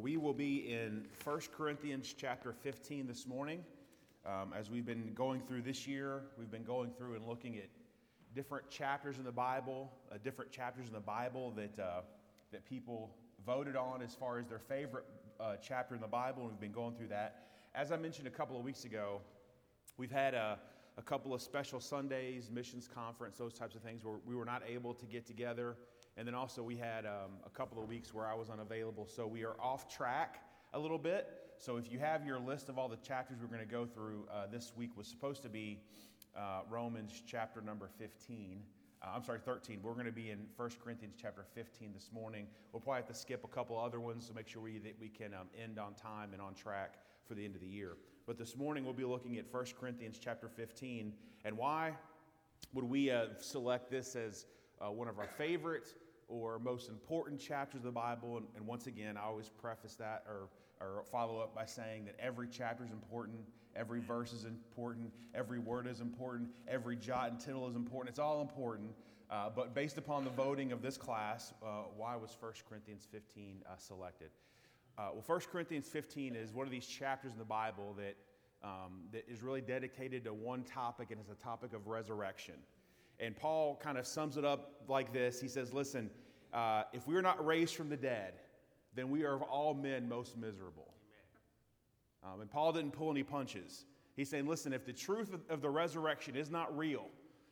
We will be in 1 Corinthians chapter 15 this morning. Um, as we've been going through this year, we've been going through and looking at different chapters in the Bible, uh, different chapters in the Bible that, uh, that people voted on as far as their favorite uh, chapter in the Bible, and we've been going through that. As I mentioned a couple of weeks ago, we've had a, a couple of special Sundays, missions conference, those types of things where we were not able to get together. And then also, we had um, a couple of weeks where I was unavailable. So we are off track a little bit. So if you have your list of all the chapters we're going to go through, uh, this week was supposed to be uh, Romans chapter number 15. Uh, I'm sorry, 13. We're going to be in 1 Corinthians chapter 15 this morning. We'll probably have to skip a couple other ones to make sure we, that we can um, end on time and on track for the end of the year. But this morning we'll be looking at 1 Corinthians chapter 15. And why would we uh, select this as uh, one of our favorite or most important chapters of the Bible. And, and, once again, I always preface that or, or follow up by saying that every chapter is important, every verse is important, every word is important, every jot and tittle is important. It's all important. Uh, but based upon the voting of this class, uh, why was 1 Corinthians 15 uh, selected? Uh, well, 1 Corinthians 15 is one of these chapters in the Bible that, um, that is really dedicated to one topic, and it's the topic of resurrection. And Paul kind of sums it up like this He says, Listen, uh, if we are not raised from the dead, then we are of all men most miserable. Um, and Paul didn't pull any punches. He's saying, Listen, if the truth of, the resurrection is not real,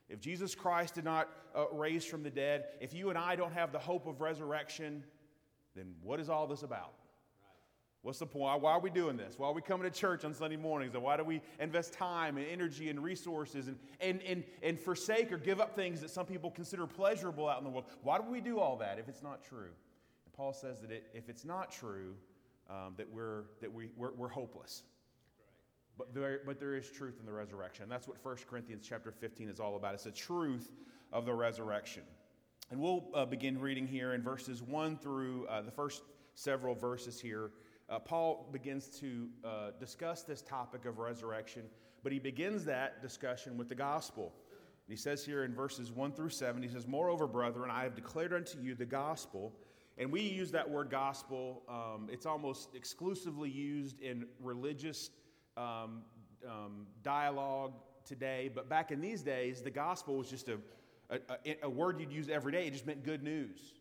if Jesus Christ did not uh, raise from the dead, if you and I don't have the hope of resurrection, then what is all this about? What's the point? Why are we doing this? Why are we coming to church on Sunday mornings? And why do we invest time and energy and resources and, and, and, and forsake or give up things that some people consider pleasurable out in the world? Why do we do all that if it's not true? And Paul says that it, if it's not true, um, that, we're, that we, we're, we're hopeless. But there, but there is truth in the resurrection. That's what 1 Corinthians chapter 15 is all about. It's the truth of the resurrection. And we'll uh, begin reading here in verses 1 through uh, the first several verses here uh, Paul begins to uh, discuss this topic of resurrection, but he begins that discussion with the gospel. he says here in verses 1 through 7, he says, Moreover, brethren, I have declared unto you the gospel. And we use that word gospel, um, it's almost exclusively used in religious um, um, dialogue today. But back in these days, the gospel was just a, a, a word you'd use every day. It just meant good news.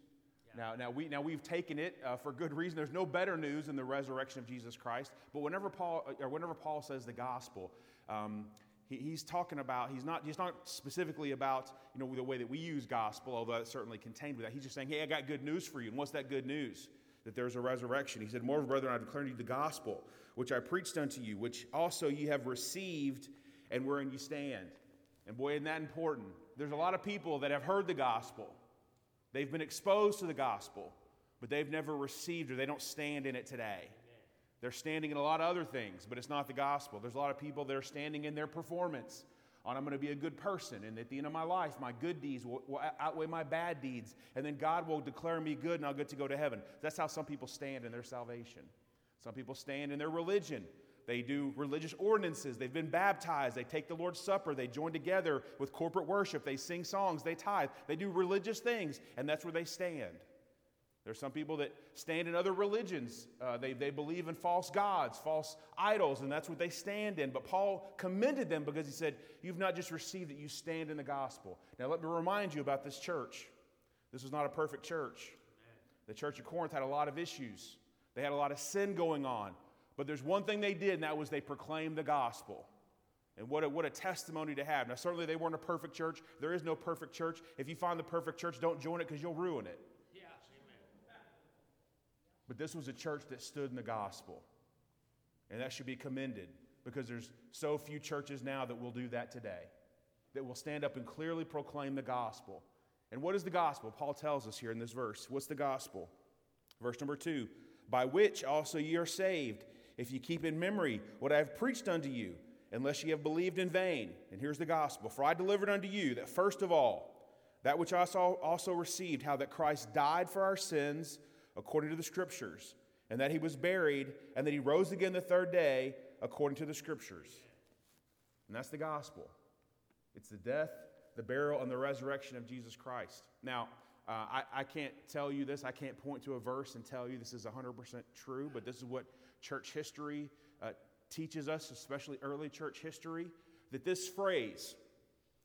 Now, now, we, now we've taken it uh, for good reason. There's no better news than the resurrection of Jesus Christ. But whenever Paul, uh, or whenever Paul says the gospel, um, he, he's talking about, he's not, he's not specifically about, you know, the way that we use gospel, although that's certainly contained with that. He's just saying, hey, I got good news for you. And what's that good news? That there's a resurrection. He said, More, brethren, I declare to you the gospel, which I preached unto you, which also ye have received, and wherein you stand. And boy, isn't that important? There's a lot of people that have heard the gospel They've been exposed to the gospel, but they've never received or they don't stand in it today. They're standing in a lot of other things, but it's not the gospel. There's a lot of people that are standing in their performance on I'm going to be a good person, and at the end of my life, my good deeds will, will, outweigh my bad deeds, and then God will declare me good and I'll get to go to heaven. That's how some people stand in their salvation. Some people stand in their religion. They do religious ordinances. They've been baptized. They take the Lord's Supper. They join together with corporate worship. They sing songs. They tithe. They do religious things, and that's where they stand. There's some people that stand in other religions. Uh, they, they believe in false gods, false idols, and that's what they stand in. But Paul commended them because he said, You've not just received it, you stand in the gospel. Now, let me remind you about this church. This was not a perfect church. The church of Corinth had a lot of issues, they had a lot of sin going on. But there's one thing they did, and that was they proclaimed the gospel. And what a, what a testimony to have. Now, certainly they weren't a perfect church. There is no perfect church. If you find the perfect church, don't join it because you'll ruin it. Yeah, amen. But this was a church that stood in the gospel. And that should be commended because there's so few churches now that will do that today, that will stand up and clearly proclaim the gospel. And what is the gospel? Paul tells us here in this verse. What's the gospel? Verse number two by which also ye are saved if you keep in memory what I have preached unto you, unless ye have believed in vain. And here's the gospel For I delivered unto you that first of all, that which I also received, how that Christ died for our sins according to the Scriptures, and that he was buried, and that he rose again the third day according to the Scriptures. And that's the gospel. It's the death, the burial, and the resurrection of Jesus Christ. Now, Uh, I, I can't tell you this, I can't point to a verse and tell you this is 100% true, but this is what church history uh, teaches us, especially early church history, that this phrase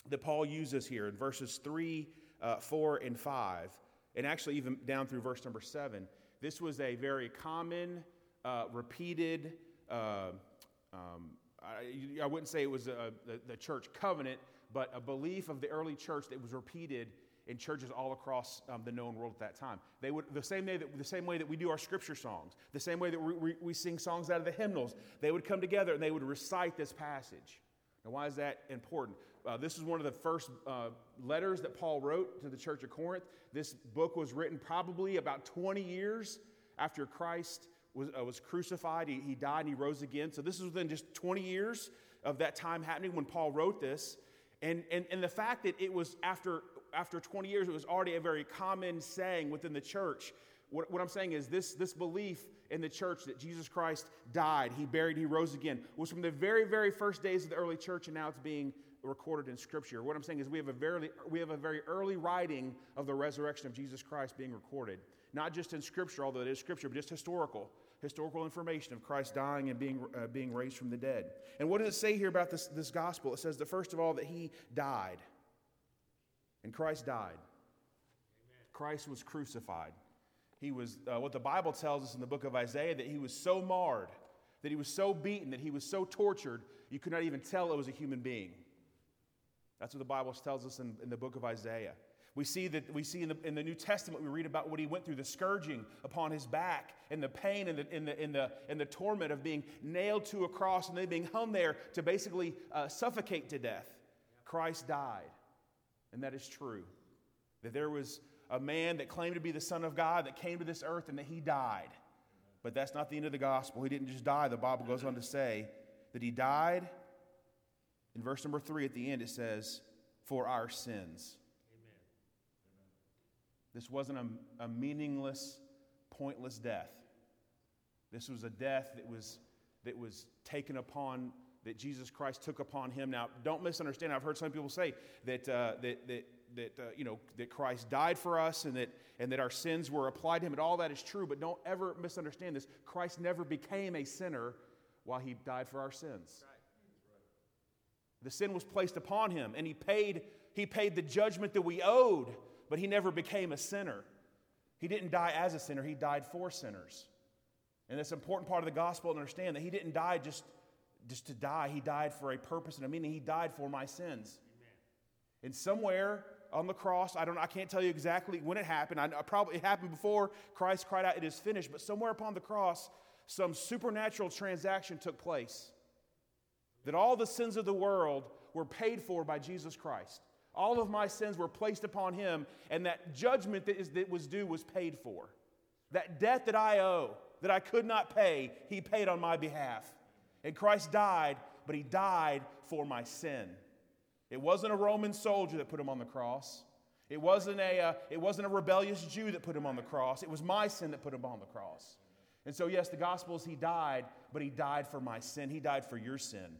that Paul uses here in verses 3, uh, 4, and 5, and actually even down through verse number 7, this was a very common, uh, repeated, uh, um, I, I, wouldn't say it was a, the, the church covenant, but a belief of the early church that was repeated in churches all across um, the known world at that time. They would the same way that the same way that we do our scripture songs, the same way that we, we, we sing songs out of the hymnals. They would come together and they would recite this passage. Now, why is that important? Uh, this is one of the first uh, letters that Paul wrote to the church of Corinth. This book was written probably about 20 years after Christ was, uh, was crucified. He, he died and he rose again. So, this is within just 20 years of that time happening when Paul wrote this. And, and, and the fact that it was after, after 20 years, it was already a very common saying within the church. What, what I'm saying is this, this belief in the church that Jesus Christ died, he buried, he rose again, was from the very, very first days of the early church, and now it's being recorded in Scripture. What I'm saying is we have a very, we have a very early writing of the resurrection of Jesus Christ being recorded. Not just in Scripture, although it is Scripture, but just historical historical information of Christ dying and being, uh, being raised from the dead. And what does it say here about this, this gospel? It says that first of all, that he died. And Christ died. Amen. Christ was crucified. He was, uh, what the Bible tells us in the book of Isaiah, that he was so marred, that he was so beaten, that he was so tortured, you could not even tell it was a human being. That's what the Bible tells us in, in the book of Isaiah. We see that we see in the, in the New Testament, we read about what he went through, the scourging upon his back, and the pain and the, and the, and the, and the torment of being nailed to a cross and then being hung there to basically uh, suffocate to death. Christ died. And that is true. That there was a man that claimed to be the Son of God that came to this earth and that he died. But that's not the end of the gospel. He didn't just die. The Bible goes on to say that he died. In verse number three at the end, it says, for our sins. This wasn't a, a meaningless, pointless death. This was a death that was, that was taken upon, that Jesus Christ took upon him. Now, don't misunderstand. I've heard some people say that, uh, that, that, that, uh, you know, that Christ died for us and that, and that our sins were applied to him, and all that is true, but don't ever misunderstand this. Christ never became a sinner while he died for our sins. The sin was placed upon him, and he paid, he paid the judgment that we owed but he never became a sinner. He didn't die as a sinner, he died for sinners. And that's an important part of the gospel to understand that he didn't die just, just to die, he died for a purpose and a meaning. He died for my sins. Amen. And somewhere on the cross, I don't I can't tell you exactly when it happened. I, I probably it happened before Christ cried out, It is finished, but somewhere upon the cross, some supernatural transaction took place. That all the sins of the world were paid for by Jesus Christ. All of my sins were placed upon him, and that judgment that, is, that was due was paid for. That debt that I owe, that I could not pay, he paid on my behalf. And Christ died, but he died for my sin. It wasn't a Roman soldier that put him on the cross. It wasn't a, uh, it wasn't a rebellious Jew that put him on the cross. It was my sin that put him on the cross. And so, yes, the gospel is he died, but he died for my sin. He died for your sin.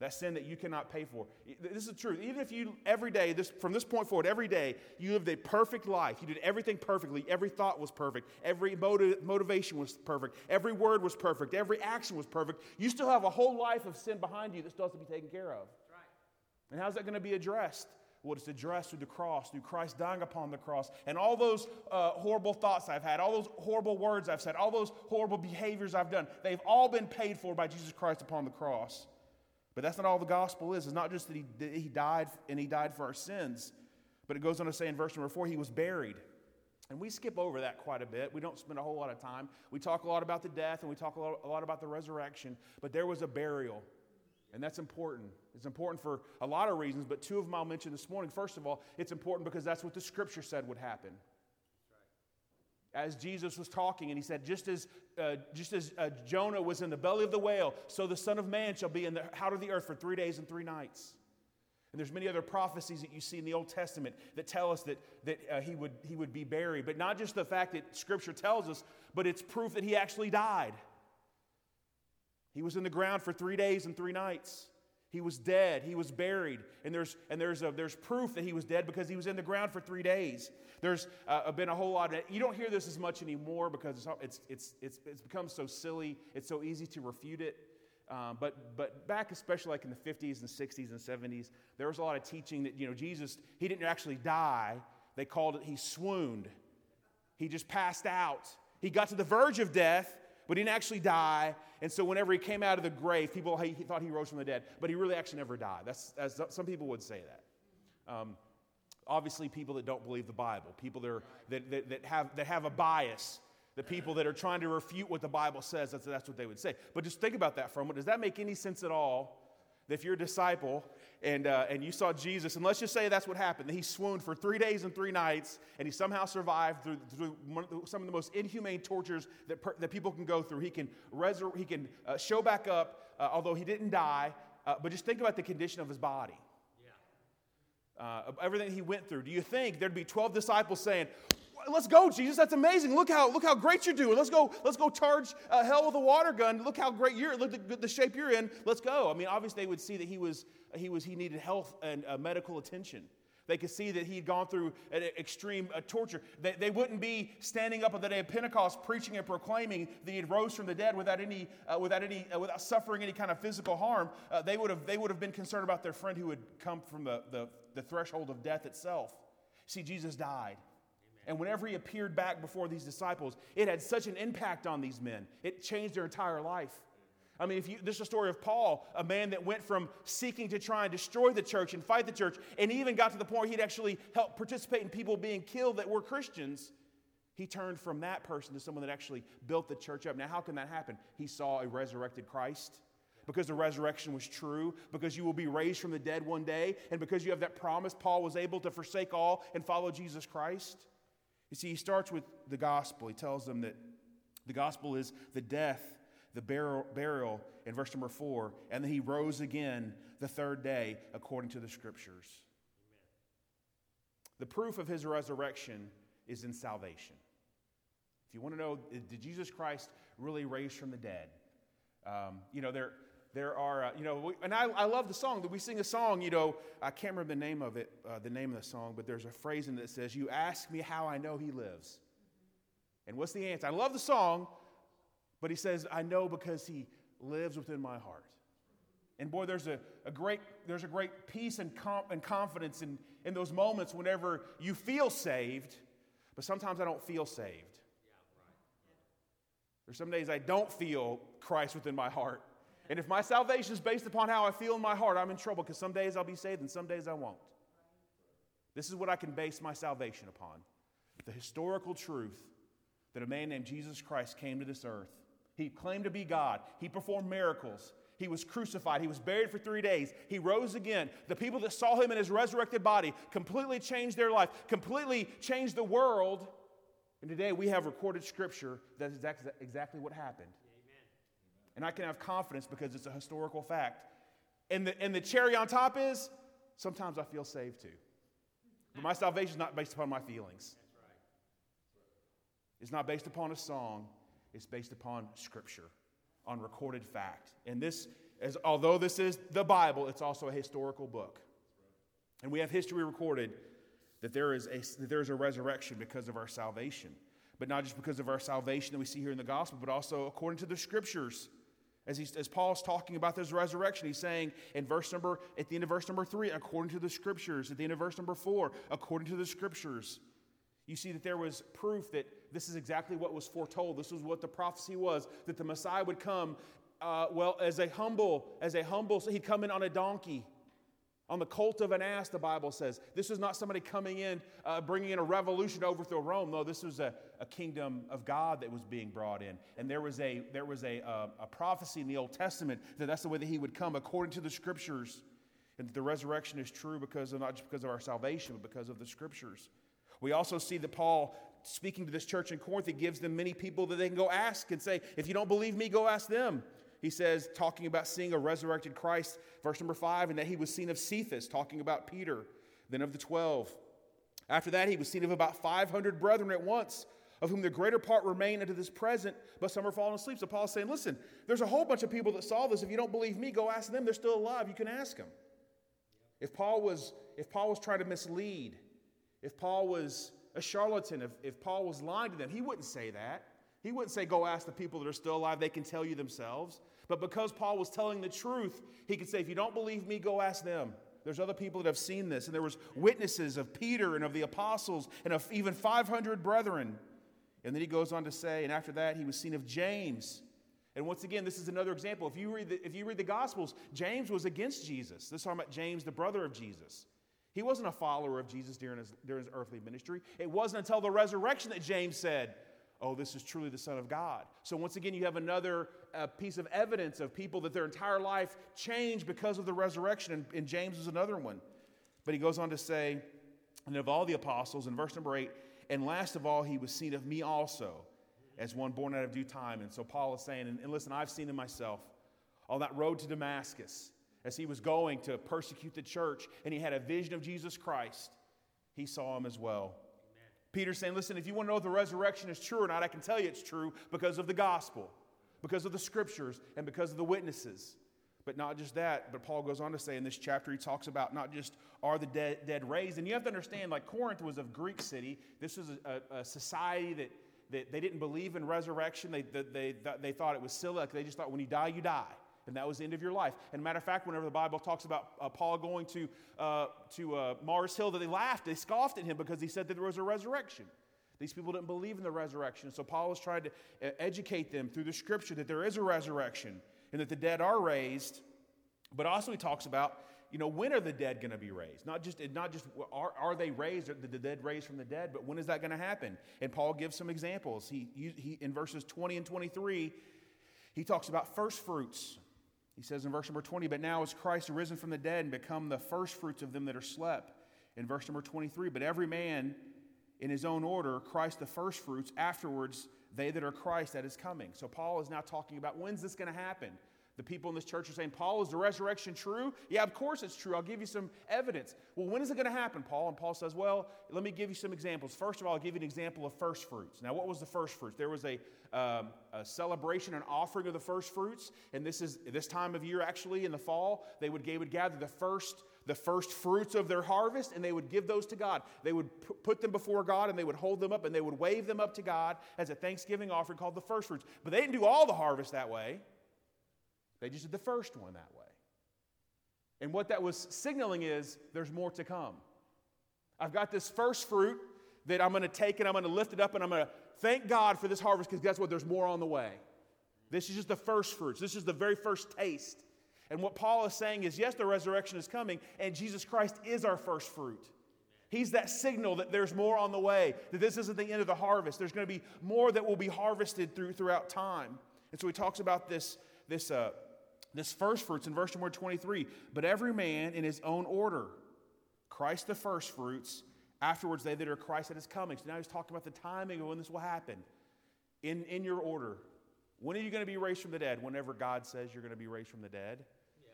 That sin that you cannot pay for. This is the truth. Even if you, every day, this, from this point forward, every day, you lived a perfect life. You did everything perfectly. Every thought was perfect. Every motiv- motivation was perfect. Every word was perfect. Every action was perfect. You still have a whole life of sin behind you that still has to be taken care of. Right. And how's that going to be addressed? Well, it's addressed through the cross, through Christ dying upon the cross. And all those uh, horrible thoughts I've had, all those horrible words I've said, all those horrible behaviors I've done, they've all been paid for by Jesus Christ upon the cross. But that's not all the gospel is. It's not just that he, that he died and he died for our sins, but it goes on to say in verse number four, he was buried. And we skip over that quite a bit. We don't spend a whole lot of time. We talk a lot about the death and we talk a lot, a lot about the resurrection, but there was a burial. And that's important. It's important for a lot of reasons, but two of them I'll mention this morning. First of all, it's important because that's what the scripture said would happen as Jesus was talking, and he said, Just as, uh, just as uh, Jonah was in the belly of the whale, so the Son of Man shall be in the out of the earth for three days and three nights. And there's many other prophecies that you see in the Old Testament that tell us that, that uh, he, would, he would be buried. But not just the fact that Scripture tells us, but it's proof that he actually died. He was in the ground for three days and three nights. He was dead. He was buried. And there's, and there's, a, there's proof that he was dead because he was in the ground for three days. There's uh, been a whole lot of, you don't hear this as much anymore because it's, it's, it's, it's, it's become so silly. It's so easy to refute it. Um, but, but back, especially like in the 50s and 60s and 70s, there was a lot of teaching that, you know, Jesus, he didn't actually die. They called it, he swooned. He just passed out. He got to the verge of death, but he didn't actually die. And so whenever he came out of the grave, people he, he thought he rose from the dead, but he really actually never died. That's, as some people would say that. Um, obviously, people that don't believe the Bible, people that, are, that, that, that, have, that have a bias, the people that are trying to refute what the Bible says, that's, that's what they would say. But just think about that for a moment. Does that make any sense at all? If you're a disciple and, uh, and you saw Jesus, and let's just say that's what happened, that he swooned for three days and three nights, and he somehow survived through, through some of the most inhumane tortures that, per, that people can go through. He can, resur- he can uh, show back up, uh, although he didn't die, uh, but just think about the condition of his body. Uh, everything he went through. Do you think there'd be 12 disciples saying, let's go, Jesus. That's amazing. Look how, look how great you're doing. Let's go, let's go charge uh, hell with a water gun. Look how great you're, look the, the shape you're in. Let's go. I mean, obviously they would see that he was, he was, he needed health and uh, medical attention. They could see that he had gone through extreme uh, torture. They, they, wouldn't be standing up on the day of Pentecost preaching and proclaiming that he rose from the dead without any, uh, without any, uh, without suffering any kind of physical harm. Uh, they would have, they would have been concerned about their friend who had come from the, the, the threshold of death itself. See, Jesus died. And whenever he appeared back before these disciples, it had such an impact on these men. It changed their entire life. I mean, if you, this is a story of Paul, a man that went from seeking to try and destroy the church and fight the church, and even got to the point he'd actually help participate in people being killed that were Christians. He turned from that person to someone that actually built the church up. Now, how can that happen? He saw a resurrected Christ because the resurrection was true, because you will be raised from the dead one day, and because you have that promise, Paul was able to forsake all and follow Jesus Christ. You see, he starts with the gospel. He tells them that the gospel is the death, the burial, burial in verse number four, and that he rose again the third day according to the scriptures. The proof of his resurrection is in salvation. If you want to know, did Jesus Christ really raise from the dead? Um, you know, there, there are, uh, you know, we, and I, I love the song that we sing a song, you know, I can't remember the name of it, uh, the name of the song, but there's a phrase in it that says, You ask me how I know he lives. And what's the answer? I love the song, but he says, I know because he lives within my heart. And boy, there's a, a great there's a great peace and, com- and confidence in, in those moments whenever you feel saved, but sometimes I don't feel saved. There's some days I don't feel Christ within my heart. And if my salvation is based upon how I feel in my heart, I'm in trouble because some days I'll be saved and some days I won't. This is what I can base my salvation upon the historical truth that a man named Jesus Christ came to this earth. He claimed to be God, he performed miracles. He was crucified. He was buried for three days. He rose again. The people that saw him in his resurrected body completely changed their life, completely changed the world. And today we have recorded scripture that is exactly what happened. And I can have confidence because it's a historical fact. And the, and the cherry on top is sometimes I feel saved too. But my salvation is not based upon my feelings. It's not based upon a song, it's based upon scripture, on recorded fact. And this, is, although this is the Bible, it's also a historical book. And we have history recorded that there is a, that there is a resurrection because of our salvation. But not just because of our salvation that we see here in the gospel, but also according to the scriptures. As, he's, as Paul's talking about this resurrection, he's saying in verse number, at the end of verse number three, according to the scriptures. At the end of verse number four, according to the scriptures. You see that there was proof that this is exactly what was foretold. This was what the prophecy was that the Messiah would come, uh, well, as a humble, as a humble, so he'd come in on a donkey on the cult of an ass, the Bible says. This was not somebody coming in, uh, bringing in a revolution to overthrow Rome. No, this was a, a, kingdom of God that was being brought in. And there was, a, there was a, uh, a prophecy in the Old Testament that that's the way that he would come according to the scriptures. And the resurrection is true because of not just because of our salvation, but because of the scriptures. We also see that Paul, speaking to this church in Corinth, he gives them many people that they can go ask and say, if you don't believe me, go ask them he says, talking about seeing a resurrected Christ, verse number five, and that he was seen of Cephas, talking about Peter, then of the twelve. After that, he was seen of about 500 brethren at once, of whom the greater part remain unto this present, but some are fallen asleep. So Paul's saying, listen, there's a whole bunch of people that saw this. If you don't believe me, go ask them. They're still alive. You can ask them. If Paul was, if Paul was trying to mislead, if Paul was a charlatan, if, if Paul was lying to them, he wouldn't say that. He wouldn't say, Go ask the people that are still alive, they can tell you themselves. But because Paul was telling the truth, he could say, If you don't believe me, go ask them. There's other people that have seen this. And there was witnesses of Peter and of the apostles and of even 500 brethren. And then he goes on to say, and after that, he was seen of James. And once again, this is another example. If you read the, if you read the Gospels, James was against Jesus. This is talking about James, the brother of Jesus. He wasn't a follower of Jesus during his, during his earthly ministry. It wasn't until the resurrection that James said, oh, this is truly the Son of God. So, once again, you have another uh, piece of evidence of people that their entire life changed because of the resurrection, and, and James is another one. But he goes on to say, and of all the apostles, in verse number eight, and last of all, he was seen of me also, as one born out of due time. And so Paul is saying, and, and listen, I've seen him myself on that road to Damascus as he was going to persecute the church, and he had a vision of Jesus Christ. He saw him as well. Peter's saying, listen, if you want to know if the resurrection is true or not, I can tell you it's true because of the gospel, because of the scriptures, and because of the witnesses. But not just that, but Paul goes on to say in this chapter, he talks about not just are the dead, dead raised. And you have to understand, like Corinth was a Greek city. This was a, a, a society that, that they didn't believe in resurrection. They, they, they, they thought it was silly. Like they just thought when you die, you die and that was the end of your life. And matter of fact, whenever the Bible talks about uh, Paul going to, uh, to uh, Mars Hill, that they laughed, they scoffed at him because he said that there was a resurrection. These people didn't believe in the resurrection. So Paul was trying to uh, educate them through the scripture that there is a resurrection and that the dead are raised. But also, he talks about, you know, when are the dead going to be raised? Not just, not just are, are they raised, are the dead raised from the dead, but when is that going to happen? And Paul gives some examples. He, he, in verses 20 and 23, he talks about first fruits. He says in verse number 20, But now is Christ arisen from the dead and become the firstfruits of them that are slept. In verse number 23, But every man in his own order, Christ the firstfruits, afterwards they that are Christ that is coming. So Paul is now talking about when's this going to happen? The people in this church are saying, Paul, is the resurrection true? Yeah, of course it's true. I'll give you some evidence. Well, when is it going to happen, Paul? And Paul says, Well, let me give you some examples. First of all, I'll give you an example of first fruits. Now, what was the first fruits? There was a, um, a celebration, an offering of the first fruits. And this is this time of year, actually, in the fall, they would, they would gather the first the first fruits of their harvest and they would give those to God. They would put them before God and they would hold them up and they would wave them up to God as a thanksgiving offering called the first fruits. But they didn't do all the harvest that way. They just did the first one that way. And what that was signaling is there's more to come. I've got this first fruit that I'm going to take and I'm going to lift it up and I'm going to thank God for this harvest because guess what? There's more on the way. This is just the first fruits. This is the very first taste. And what Paul is saying is yes, the resurrection is coming, and Jesus Christ is our first fruit. He's that signal that there's more on the way, that this isn't the end of the harvest. There's going to be more that will be harvested through, throughout time. And so he talks about this, this uh, this first fruits in verse number 23. But every man in his own order. Christ the first fruits, afterwards they that are Christ that is coming. So now he's talking about the timing of when this will happen. In, in your order. When are you going to be raised from the dead? Whenever God says you're going to be raised from the dead. Yeah.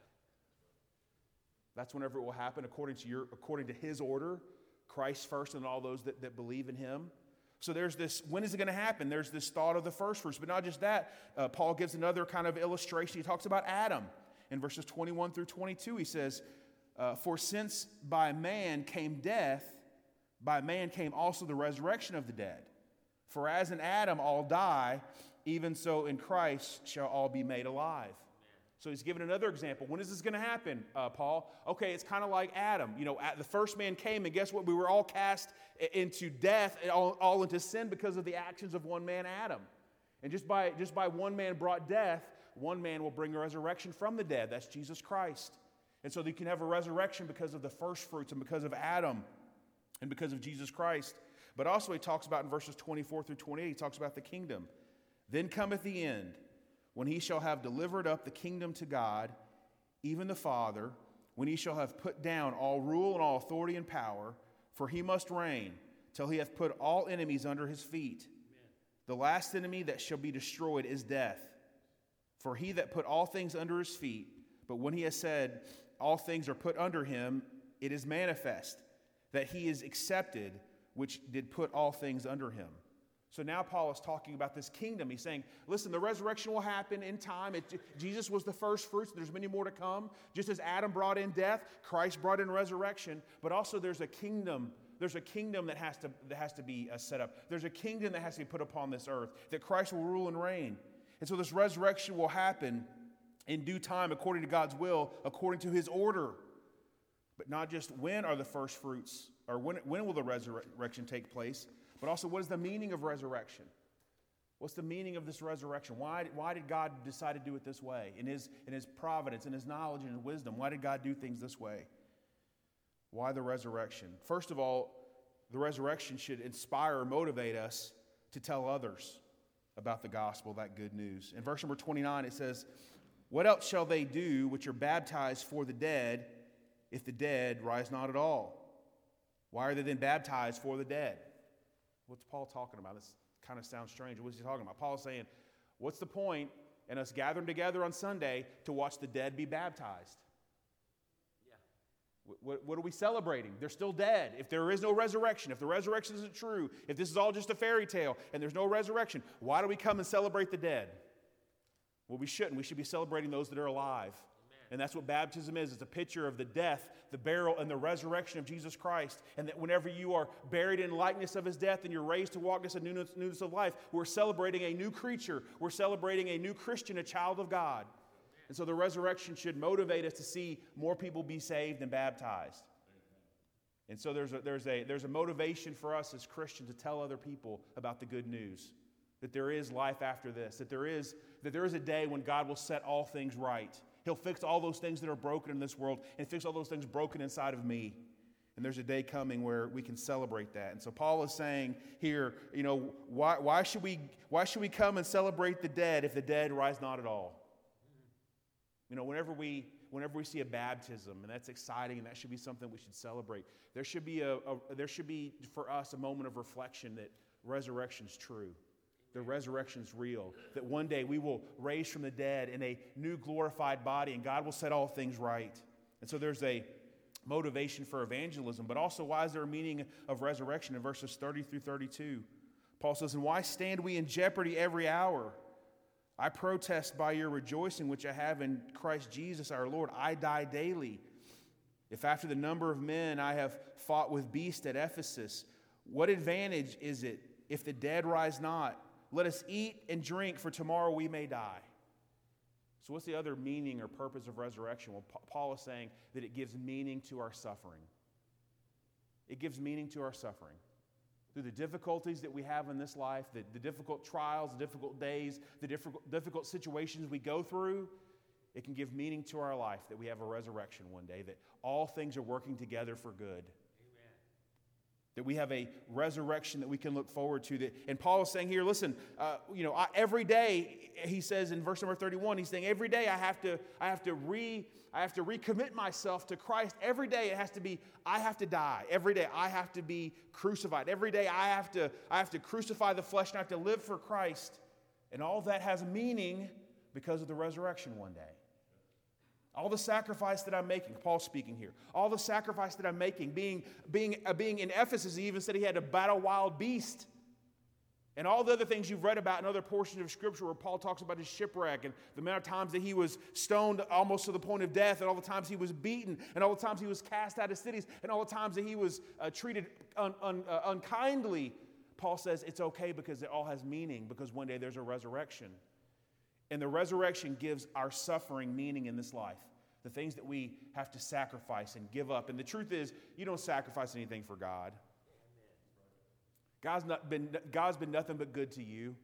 That's whenever it will happen according to, your, according to his order. Christ first and all those that, that believe in him. So there's this, when is it going to happen? There's this thought of the first fruits. But not just that, uh, Paul gives another kind of illustration. He talks about Adam in verses 21 through 22. He says, uh, For since by man came death, by man came also the resurrection of the dead. For as in Adam all die, even so in Christ shall all be made alive. So he's given another example. When is this going to happen, uh, Paul? Okay, it's kind of like Adam. You know, the first man came, and guess what? We were all cast into death, all, all into sin because of the actions of one man, Adam. And just by, just by one man brought death, one man will bring a resurrection from the dead. That's Jesus Christ. And so you can have a resurrection because of the first fruits and because of Adam and because of Jesus Christ. But also, he talks about in verses 24 through 28, he talks about the kingdom. Then cometh the end when he shall have delivered up the kingdom to God, even the Father, when he shall have put down all rule and all authority and power, for he must reign till he hath put all enemies under his feet. Amen. The last enemy that shall be destroyed is death. For he that put all things under his feet, but when he has said, All things are put under him, it is manifest that he is accepted, which did put all things under him. So now Paul is talking about this kingdom. He's saying, listen, the resurrection will happen in time. It, Jesus was the first fruits. There's many more to come. Just as Adam brought in death, Christ brought in resurrection. But also there's a kingdom. There's a kingdom that has to, that has to be uh, set up. There's a kingdom that has to be put upon this earth, that Christ will rule and reign. And so this resurrection will happen in due time according to God's will, according to his order. But not just when are the first fruits, or when, when will the resurrection take place, but also, what is the meaning of resurrection? What's the meaning of this resurrection? Why, why did God decide to do it this way? In his, in his providence, in His knowledge, and His wisdom, why did God do things this way? Why the resurrection? First of all, the resurrection should inspire or motivate us to tell others about the gospel, that good news. In verse number 29, it says, What else shall they do which are baptized for the dead if the dead rise not at all? Why are they then baptized for the dead? What's Paul talking about? This kind of sounds strange. What's he talking about? Paul's saying, What's the point in us gathering together on Sunday to watch the dead be baptized? Yeah. What, what are we celebrating? They're still dead. If there is no resurrection, if the resurrection isn't true, if this is all just a fairy tale and there's no resurrection, why do we come and celebrate the dead? Well, we shouldn't. We should be celebrating those that are alive. And that's what baptism is it's a picture of the death, the burial, and the resurrection of Jesus Christ. And that whenever you are buried in likeness of his death and you're raised to walk in newness, newness of life, we're celebrating a new creature. We're celebrating a new Christian, a child of God. And so the resurrection should motivate us to see more people be saved and baptized. And so there's a, there's, a, there's a motivation for us as Christians to tell other people about the good news that there is life after this, that there is, that there is a day when God will set all things right He'll fix all those things that are broken in this world and fix all those things broken inside of me. And there's a day coming where we can celebrate that. And so Paul is saying here, you know, why, why, should, we, why should we come and celebrate the dead if the dead rise not at all? You know, whenever we, whenever we see a baptism, and that's exciting, and that should be something we should celebrate, there should be, a, a there should be for us a moment of reflection that resurrection is true the resurrection is real, that one day we will raise from the dead in a new glorified body and God will set all things right. And so there's a motivation for evangelism, but also why is there a meaning of resurrection in verses 30 through 32? Paul says, And why stand we in jeopardy every hour? I protest by your rejoicing which I have in Christ Jesus our Lord. I die daily. If after the number of men I have fought with beasts at Ephesus, what advantage is it if the dead rise not? Let us eat and drink, for tomorrow we may die. So, what's the other meaning or purpose of resurrection? Well, Paul is saying that it gives meaning to our suffering. It gives meaning to our suffering. Through the difficulties that we have in this life, the, the difficult trials, the difficult days, the difficult, difficult situations we go through, it can give meaning to our life that we have a resurrection one day, that all things are working together for good that we have a resurrection that we can look forward to. That, and Paul is saying here, listen, uh, you know, I, every day, he says in verse number 31, he's saying, every day I have to, I have to re, I have to recommit myself to Christ. Every day it has to be, I have to die. Every day I have to be crucified. Every day I have to, I have to crucify the flesh and I have to live for Christ. And all that has meaning because of the resurrection one day. All the sacrifice that I'm making, Paul speaking here, all the sacrifice that I'm making, being, being, uh, being in Ephesus, he even said he had to battle wild beast. And all the other things you've read about in other portions of Scripture where Paul talks about his shipwreck and the amount of times that he was stoned almost to the point of death, and all the times he was beaten, and all the times he was cast out of cities, and all the times that he was uh, treated un, un, uh, unkindly. Paul says it's okay because it all has meaning, because one day there's a resurrection. And the resurrection gives our suffering meaning in this life. The things that we have to sacrifice and give up. And the truth is, you don't sacrifice anything for God. God's, not been, God's been nothing but good to you.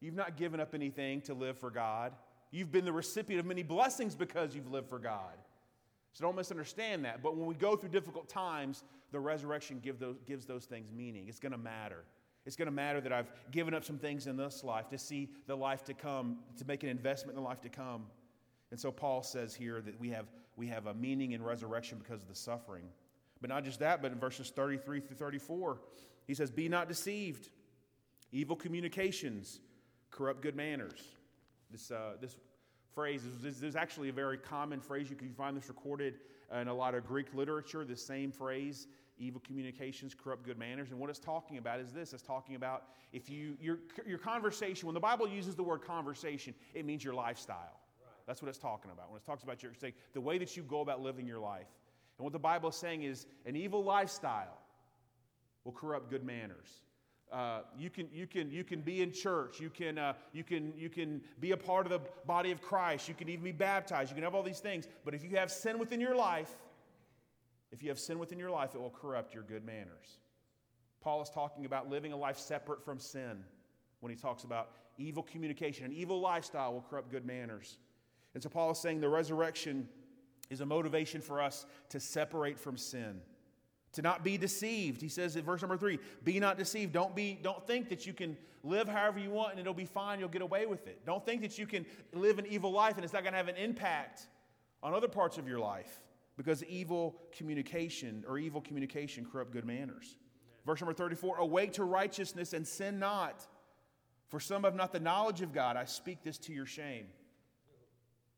You've not given up anything to live for God. You've been the recipient of many blessings because you've lived for God. So don't misunderstand that. But when we go through difficult times, the resurrection give those, gives those things meaning. It's going to matter. It's going to matter that I've given up some things in this life to see the life to come, to make an investment in the life to come. And so Paul says here that we have, we have a meaning in resurrection because of the suffering. But not just that, but in verses 33 through 34, he says, Be not deceived. Evil communications corrupt good manners. This, uh, this phrase is, is actually a very common phrase. You can find this recorded in a lot of Greek literature, the same phrase evil communications corrupt good manners. And what it's talking about is this it's talking about if you, your, your conversation, when the Bible uses the word conversation, it means your lifestyle. That's what it's talking about. When it talks about your, the way that you go about living your life. And what the Bible is saying is an evil lifestyle will corrupt good manners. Uh, you, can, you, can, you can be in church. You can, uh, you, can, you can be a part of the body of Christ. You can even be baptized. You can have all these things. But if you have sin within your life, if you have sin within your life, it will corrupt your good manners. Paul is talking about living a life separate from sin when he talks about evil communication. An evil lifestyle will corrupt good manners. And so Paul is saying the resurrection is a motivation for us to separate from sin to not be deceived. He says in verse number three, be not deceived. Don't be, don't think that you can live however you want and it'll be fine, you'll get away with it. Don't think that you can live an evil life and it's not going to have an impact on other parts of your life because evil communication or evil communication corrupt good manners. Verse number 34, awake to righteousness and sin not. For some have not the knowledge of God. I speak this to your shame.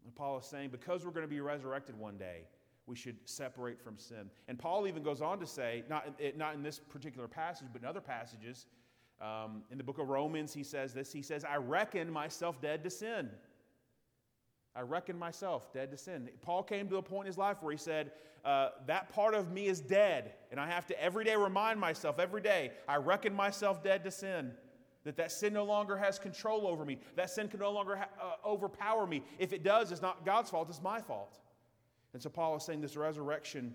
And Paul is saying, because we're going to be resurrected one day, we should separate from sin. And Paul even goes on to say, not, not in this particular passage, but in other passages, um, in the book of Romans, he says this. He says, I reckon myself dead to sin. I reckon myself dead to sin. Paul came to a point in his life where he said, uh, That part of me is dead. And I have to every day remind myself, every day, I reckon myself dead to sin. That that sin no longer has control over me. That sin can no longer ha- uh, overpower me. If it does, it's not God's fault, it's my fault. And so Paul is saying this resurrection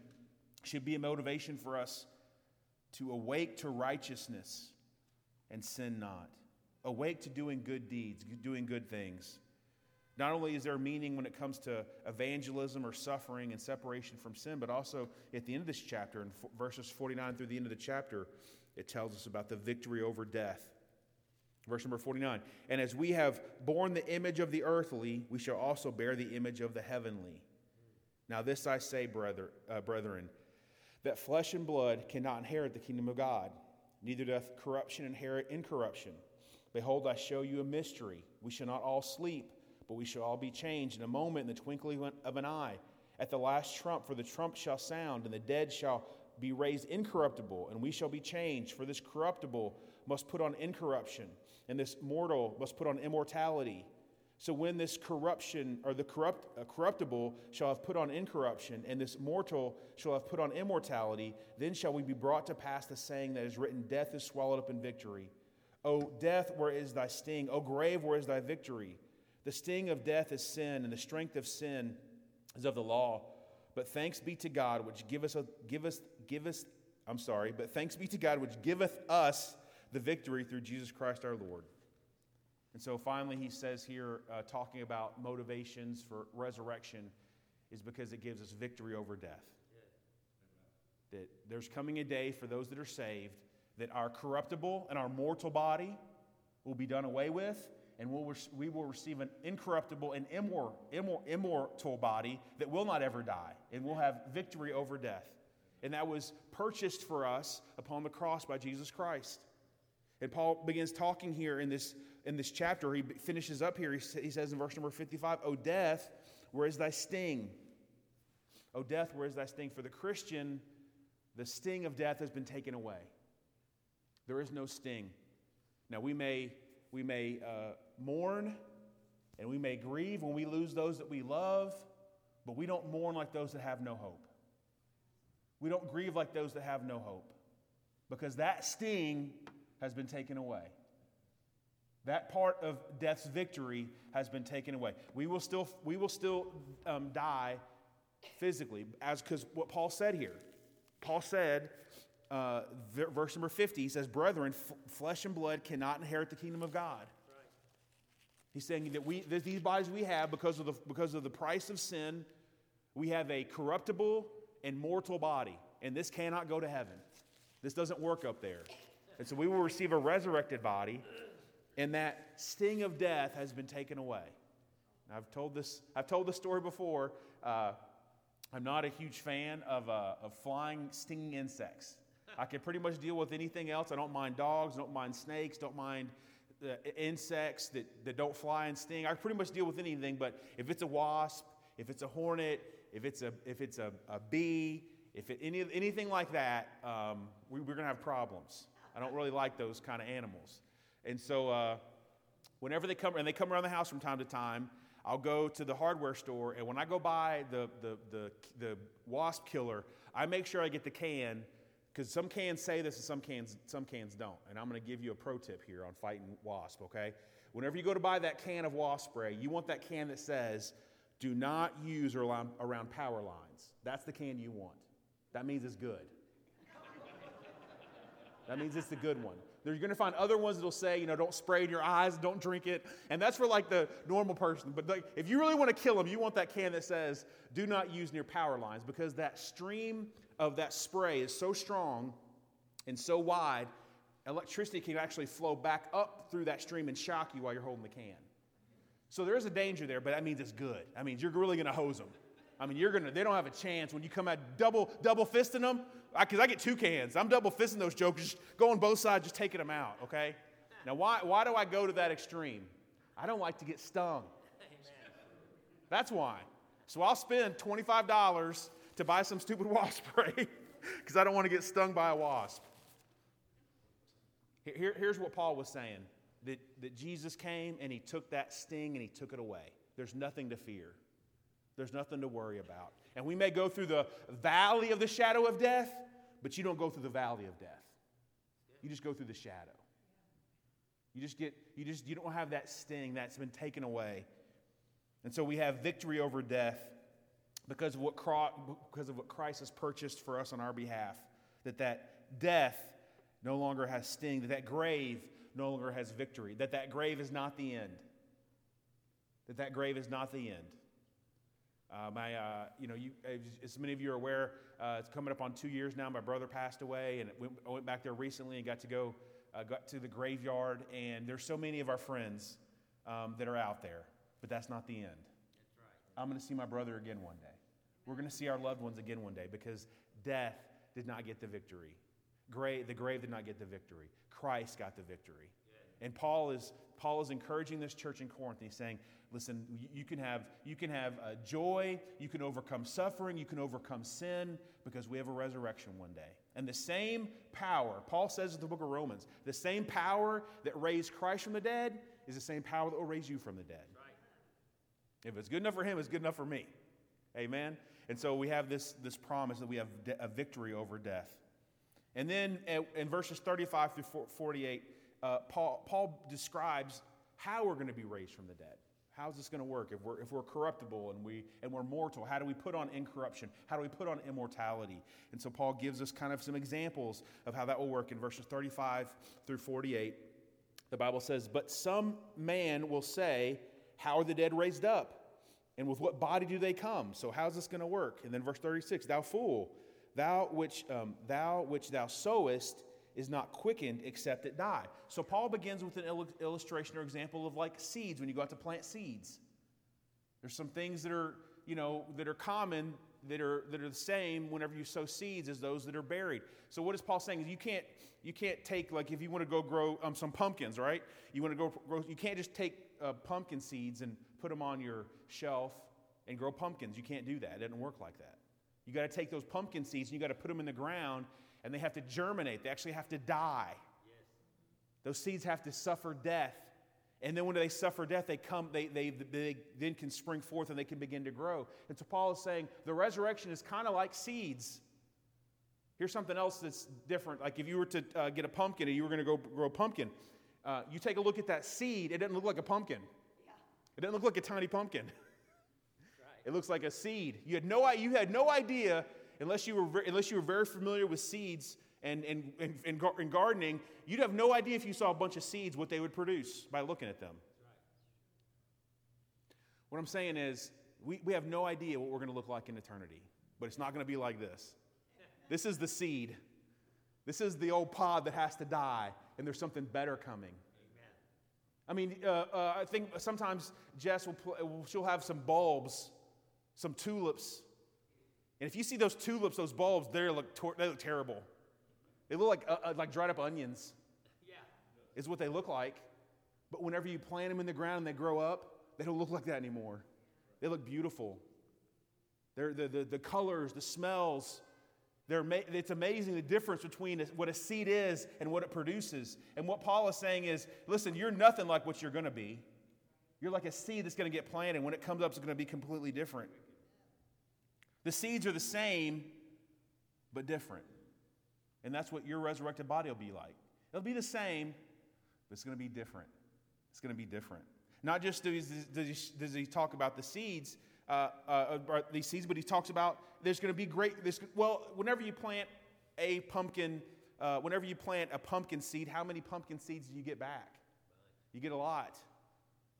should be a motivation for us to awake to righteousness and sin not. Awake to doing good deeds, doing good things. Not only is there meaning when it comes to evangelism or suffering and separation from sin, but also at the end of this chapter, in verses 49 through the end of the chapter, it tells us about the victory over death. Verse number 49 And as we have borne the image of the earthly, we shall also bear the image of the heavenly. Now, this I say, brother, uh, brethren, that flesh and blood cannot inherit the kingdom of God, neither doth corruption inherit incorruption. Behold, I show you a mystery. We shall not all sleep, but we shall all be changed in a moment, in the twinkling of an eye. At the last trump, for the trump shall sound, and the dead shall be raised incorruptible, and we shall be changed. For this corruptible must put on incorruption, and this mortal must put on immortality. So when this corruption, or the corrupt, uh, corruptible, shall have put on incorruption, and this mortal shall have put on immortality, then shall we be brought to pass the saying that is written Death is swallowed up in victory. O death, where is thy sting? O grave, where is thy victory? The sting of death is sin, and the strength of sin is of the law. But thanks be to God, which give us, give us, give us, I'm sorry, but thanks be to God, which giveth us the victory through Jesus Christ our Lord. And so finally, he says here, uh, talking about motivations for resurrection, is because it gives us victory over death. That there's coming a day for those that are saved that our corruptible and our mortal body will be done away with, and we'll, we will receive an incorruptible and immor, immor, immortal body that will not ever die, and we'll have victory over death. And that was purchased for us upon the cross by Jesus Christ. And Paul begins talking here in this in this chapter, he finishes up here. He says in verse number 55, O death, where is thy sting? O death, where is thy sting? For the Christian, the sting of death has been taken away. There is no sting. Now, we may, we may uh, mourn and we may grieve when we lose those that we love, but we don't mourn like those that have no hope. We don't grieve like those that have no hope because that sting has been taken away. That part of death's victory has been taken away. We will still, we will still um, die physically, as because what Paul said here. Paul said, uh, verse number 50, he says, Brethren, f- flesh and blood cannot inherit the kingdom of God. He's saying that we, these bodies we have, because of, the, because of the price of sin, we have a corruptible and mortal body, and this cannot go to heaven. This doesn't work up there. And so we will receive a resurrected body and that sting of death has been taken away. I've told this, I've told this story before. Uh, I'm not a huge fan of, uh, of flying, stinging insects. I can pretty much deal with anything else. I don't mind dogs, don't mind snakes, don't mind uh, insects that, that don't fly and sting. I pretty much deal with anything, but if it's a wasp, if it's a hornet, if it's a, if it's a, a bee, If it, any, anything like that, um, we, are going to have problems. I don't really like those kind of animals. And so, uh, whenever they come, and they come around the house from time to time, I'll go to the hardware store, and when I go buy the, the, the, the wasp killer, I make sure I get the can because some cans say this and some cans, some cans don't. And I'm going to give you a pro tip here on fighting wasp, okay? Whenever you go to buy that can of wasp spray, you want that can that says, do not use around, around power lines. That's the can you want. That means it's good. that means it's the good one. You're going to find other ones that'll say, you know, don't spray in your eyes, don't drink it. And that's for like the normal person. But like, if you really want to kill them, you want that can that says, do not use near power lines because that stream of that spray is so strong and so wide, electricity can actually flow back up through that stream and shock you while you're holding the can. So there is a danger there, but that means it's good. That means you're really going to hose them. I mean, you're gonna. They don't have a chance when you come out double double fisting them. Because I, I, get two cans. I'm double fisting those jokers, just going both sides, just taking them out. Okay. Now, why why do I go to that extreme? I don't like to get stung. That's why. So I'll spend twenty five dollars to buy some stupid wasp spray because I don't want to get stung by a wasp. Here, here's what Paul was saying that, that Jesus came and he took that sting and he took it away. There's nothing to fear, there's nothing to worry about. And we may go through the valley of the shadow of death, but you don't go through the valley of death. You just go through the shadow. You just get, you just, you don't have that sting that's been taken away. And so we have victory over death because of what, because of what Christ has purchased for us on our behalf. That that death no longer has sting, that that grave no longer has victory, that that grave is not the end. That that grave is not the end. Uh, my, uh, you know, you, as many of you are aware, uh, it's coming up on two years now. My brother passed away, and went, I went back there recently and got to go, uh, got to the graveyard. And there's so many of our friends um, that are out there, but that's not the end. Right. I'm going to see my brother again one day. We're going to see our loved ones again one day because death did not get the victory. Grave, the grave did not get the victory. Christ got the victory. And Paul is, Paul is encouraging this church in Corinth. He's saying, listen, you can have, you can have uh, joy, you can overcome suffering, you can overcome sin because we have a resurrection one day. And the same power, Paul says in the book of Romans, the same power that raised Christ from the dead is the same power that will raise you from the dead. Right. If it's good enough for him, it's good enough for me. Amen? And so we have this, this promise that we have de- a victory over death. And then in verses 35 through 48, uh, Paul, Paul describes how we're going to be raised from the dead. How's this going to work? If we're, if we're corruptible and, we, and we're mortal, how do we put on incorruption? How do we put on immortality? And so Paul gives us kind of some examples of how that will work in verses 35 through 48. The Bible says, But some man will say, How are the dead raised up? And with what body do they come? So how's this going to work? And then verse 36, Thou fool, thou which, um, thou which thou sowest is not quickened except it die. So Paul begins with an illustration or example of like seeds when you go out to plant seeds. There's some things that are, you know, that are common that are that are the same whenever you sow seeds as those that are buried. So what is Paul saying? Is you can't you can't take like if you want to go grow um, some pumpkins, right? You want to go grow. You can't just take uh, pumpkin seeds and put them on your shelf and grow pumpkins. You can't do that. It doesn't work like that. You got to take those pumpkin seeds and you got to put them in the ground and they have to germinate. They actually have to die. Yes. Those seeds have to suffer death. And then when they suffer death, they come, they, they, they then can spring forth and they can begin to grow. And so Paul is saying the resurrection is kind of like seeds. Here's something else that's different. Like if you were to uh, get a pumpkin and you were going to go grow a pumpkin, uh, you take a look at that seed, it doesn't look like a pumpkin. Yeah. It doesn't look like a tiny pumpkin. Right. It looks like a seed. You had no, you had no idea unless you were, unless you were very familiar with seeds and, and, and, and, and gardening, you'd have no idea if you saw a bunch of seeds what they would produce by looking at them. What I'm saying is, we, we have no idea what we're going to look like in eternity, but it's not going to be like this. This is the seed. This is the old pod that has to die, and there's something better coming. I mean, uh, uh, I think sometimes Jess will, pl- she'll have some bulbs, some tulips and if you see those tulips, those bulbs, they look, tor- they look terrible. They look like, uh, uh, like dried up onions, yeah. is what they look like. But whenever you plant them in the ground and they grow up, they don't look like that anymore. They look beautiful. They're, the, the, the colors, the smells, it's amazing the difference between what a seed is and what it produces. And what Paul is saying is listen, you're nothing like what you're going to be. You're like a seed that's going to get planted. When it comes up, it's going to be completely different. The seeds are the same, but different. And that's what your resurrected body will be like. It'll be the same, but it's going to be different. It's going to be different. Not just does, does, he, does he talk about the seeds, uh, uh, these seeds, but he talks about there's going to be great. well, whenever you plant a pumpkin, uh, whenever you plant a pumpkin seed, how many pumpkin seeds do you get back? You get a lot.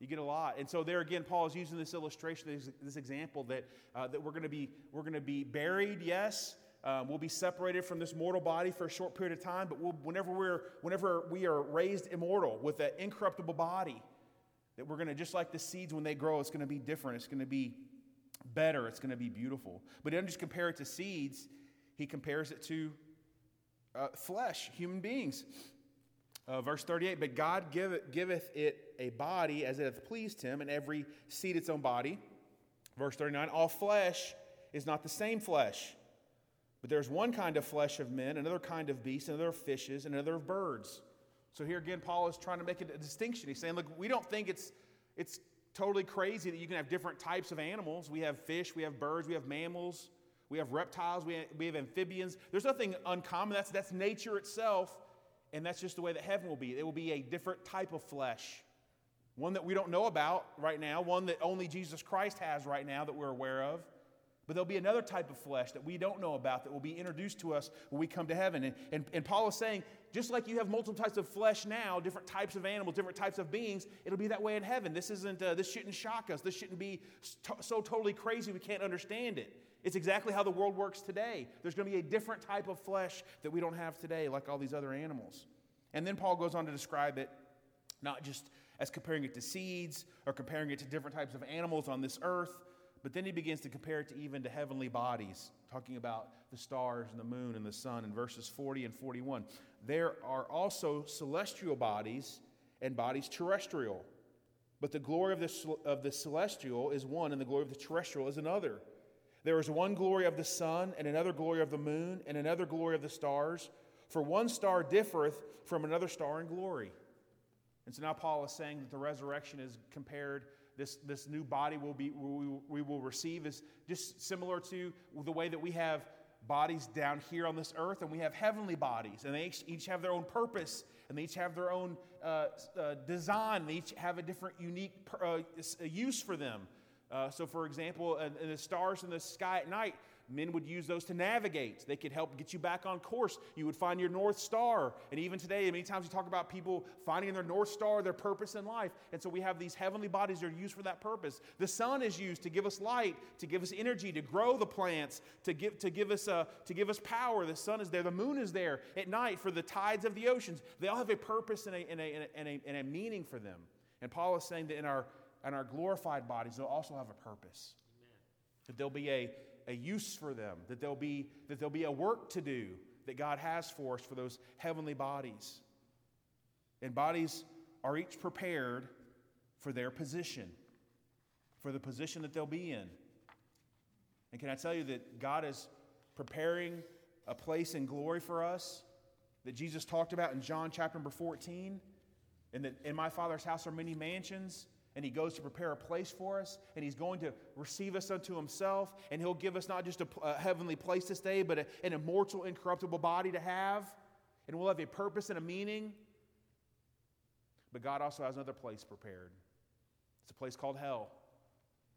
You get a lot. And so there again, Paul is using this illustration, this, this example that, uh, that we're going to be we're going to be buried, yes. Um, we'll be separated from this mortal body for a short period of time, but we'll, whenever, we're, whenever we are raised immortal with an incorruptible body, that we're going to, just like the seeds when they grow, it's going to be different. It's going to be better. It's going to be beautiful. But he doesn't just compare it to seeds, he compares it to uh, flesh, human beings. Uh, verse 38 But God giveth, giveth it a body as it hath pleased him, and every seed its own body. Verse 39 All flesh is not the same flesh, but there's one kind of flesh of men, another kind of beasts, another of fishes, another of birds. So here again, Paul is trying to make a distinction. He's saying, Look, we don't think it's, it's totally crazy that you can have different types of animals. We have fish, we have birds, we have mammals, we have reptiles, we have, we have amphibians. There's nothing uncommon. That's, that's nature itself. And that's just the way that heaven will be. It will be a different type of flesh, one that we don't know about right now, one that only Jesus Christ has right now that we're aware of. But there'll be another type of flesh that we don't know about that will be introduced to us when we come to heaven. And, and, and, Paul is saying, just like you have multiple types of flesh now, different types of animals, different types of beings, it'll be that way in heaven. This isn't, uh, this shouldn't shock us. This shouldn't be so totally crazy we can't understand it. It's exactly how the world works today. There's going to be a different type of flesh that we don't have today, like all these other animals. And then Paul goes on to describe it not just as comparing it to seeds or comparing it to different types of animals on this earth, but then he begins to compare it to even to heavenly bodies, talking about the stars and the moon and the sun in verses 40 and 41. There are also celestial bodies and bodies terrestrial. But the glory of the, of the celestial is one, and the glory of the terrestrial is another. There is one glory of the sun, and another glory of the moon, and another glory of the stars. For one star differeth from another star in glory. And so now Paul is saying that the resurrection is compared, this, this new body will be, we, will receive is just similar to the way that we have bodies down here on this earth and we have heavenly bodies. And they each, each have their own purpose and they each have their own uh, uh, design. They each have a different, unique uh, use for them. Uh, so, for example, in the stars in the sky at night, men would use those to navigate. They could help get you back on course. You would find your North Star. And even today, many times we talk about people finding their North Star, their purpose in life. And so we have these heavenly bodies that are used for that purpose. The sun is used to give us light, to give us energy, to grow the plants, to give, to give, us, uh, to give us power. The sun is there. The moon is there at night for the tides of the oceans. They all have a purpose and a, and a, and a, and a meaning for them. And Paul is saying that in our, in our glorified bodies, they'll also have a purpose. Amen. That there'll be a, a use for them, that there'll be, that there'll be a work to do that God has for us for those heavenly bodies. And bodies are each prepared for their position, for the position that they'll be in. And can I tell you that God is preparing a place in glory for us that Jesus talked about in John chapter number 14? And that in my Father's house are many mansions and he goes to prepare a place for us, and he's going to receive us unto himself, and he'll give us not just a, a heavenly place to stay, but a, an immortal, incorruptible body to have, and we'll have a purpose and a meaning. But God also has another place prepared. It's a place called hell,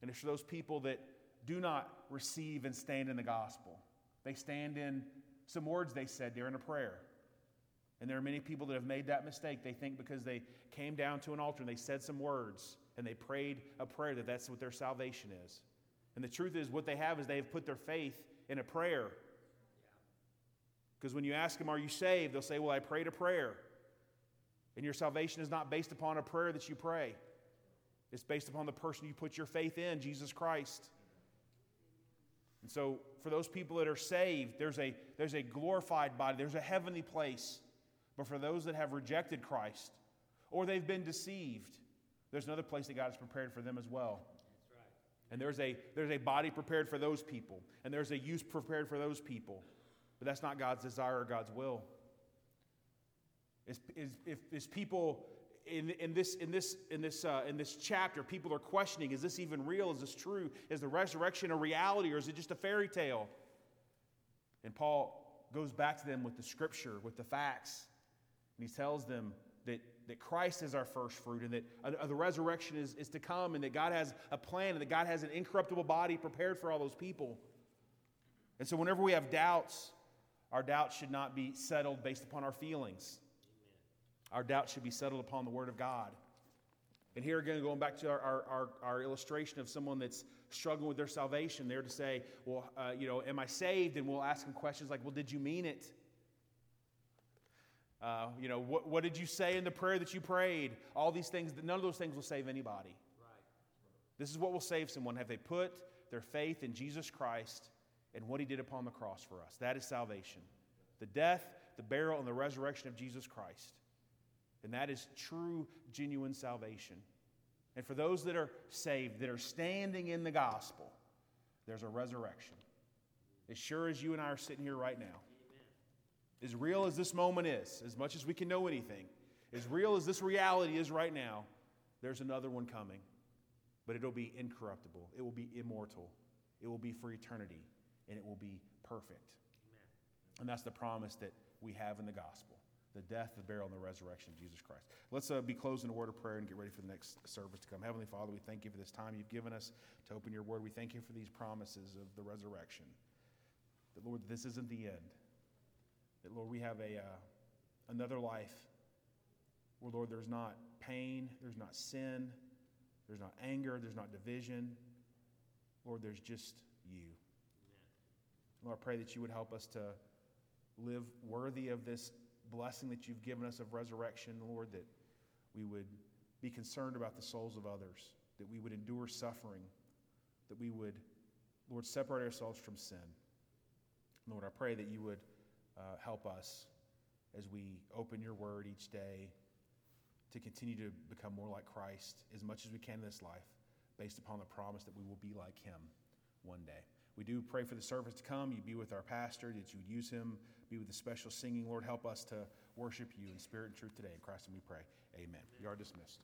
and it's for those people that do not receive and stand in the gospel. They stand in some words they said during a prayer. And there are many people that have made that mistake. They think because they came down to an altar and they said some words and they prayed a prayer that that's what their salvation is. And the truth is, what they have is they have put their faith in a prayer. Because when you ask them, Are you saved? they'll say, Well, I prayed a prayer. And your salvation is not based upon a prayer that you pray, it's based upon the person you put your faith in, Jesus Christ. And so, for those people that are saved, there's a, there's a glorified body, there's a heavenly place. But for those that have rejected Christ or they've been deceived, there's another place that God has prepared for them as well. Right. And there's a, there's a body prepared for those people, and there's a use prepared for those people. But that's not God's desire or God's will. Is, is, if, is people in, in, this, in, this, in, this, uh, in this chapter, people are questioning is this even real? Is this true? Is the resurrection a reality or is it just a fairy tale? And Paul goes back to them with the scripture, with the facts. And he tells them that, that Christ is our first fruit and that uh, the resurrection is, is to come and that God has a plan and that God has an incorruptible body prepared for all those people. And so, whenever we have doubts, our doubts should not be settled based upon our feelings. Our doubts should be settled upon the Word of God. And here again, going back to our, our, our, illustration of someone that's struggling with their salvation, they're to say, Well, uh, you know, am I saved? And we'll ask them questions like, Well, did you mean it? Uh, you know, what, what did you say in the prayer that you prayed? All these things, none of those things will save anybody. Right. This is what will save someone. Have they put their faith in Jesus Christ and what he did upon the cross for us? That is salvation. The death, the burial, and the resurrection of Jesus Christ. And that is true, genuine salvation. And for those that are saved, that are standing in the gospel, there's a resurrection. As sure as you and I are sitting here right now. As real as this moment is, as much as we can know anything, as real as this reality is right now, there's another one coming. But it'll be incorruptible, it will be immortal, it will be for eternity, and it will be perfect. Amen. And that's the promise that we have in the gospel the death, the burial, and the resurrection of Jesus Christ. Let's uh, be closing a word of prayer and get ready for the next service to come. Heavenly Father, we thank you for this time you've given us to open your word. We thank you for these promises of the resurrection. That, Lord, this isn't the end. That, Lord, we have a, uh, another life where, Lord, there's not pain, there's not sin, there's not anger, there's not division. Lord, there's just you. Amen. Lord, I pray that you would help us to live worthy of this blessing that you've given us of resurrection, Lord, that we would be concerned about the souls of others, that we would endure suffering, that we would, Lord, separate ourselves from sin. Lord, I pray that you would uh, help us as we open your word each day to continue to become more like Christ as much as we can in this life, based upon the promise that we will be like him one day. We do pray for the service to come. You be with our pastor, that you would use him be with the special singing. Lord, help us to worship you in spirit and truth today. In Christ, and we pray. Amen. Amen. You are dismissed.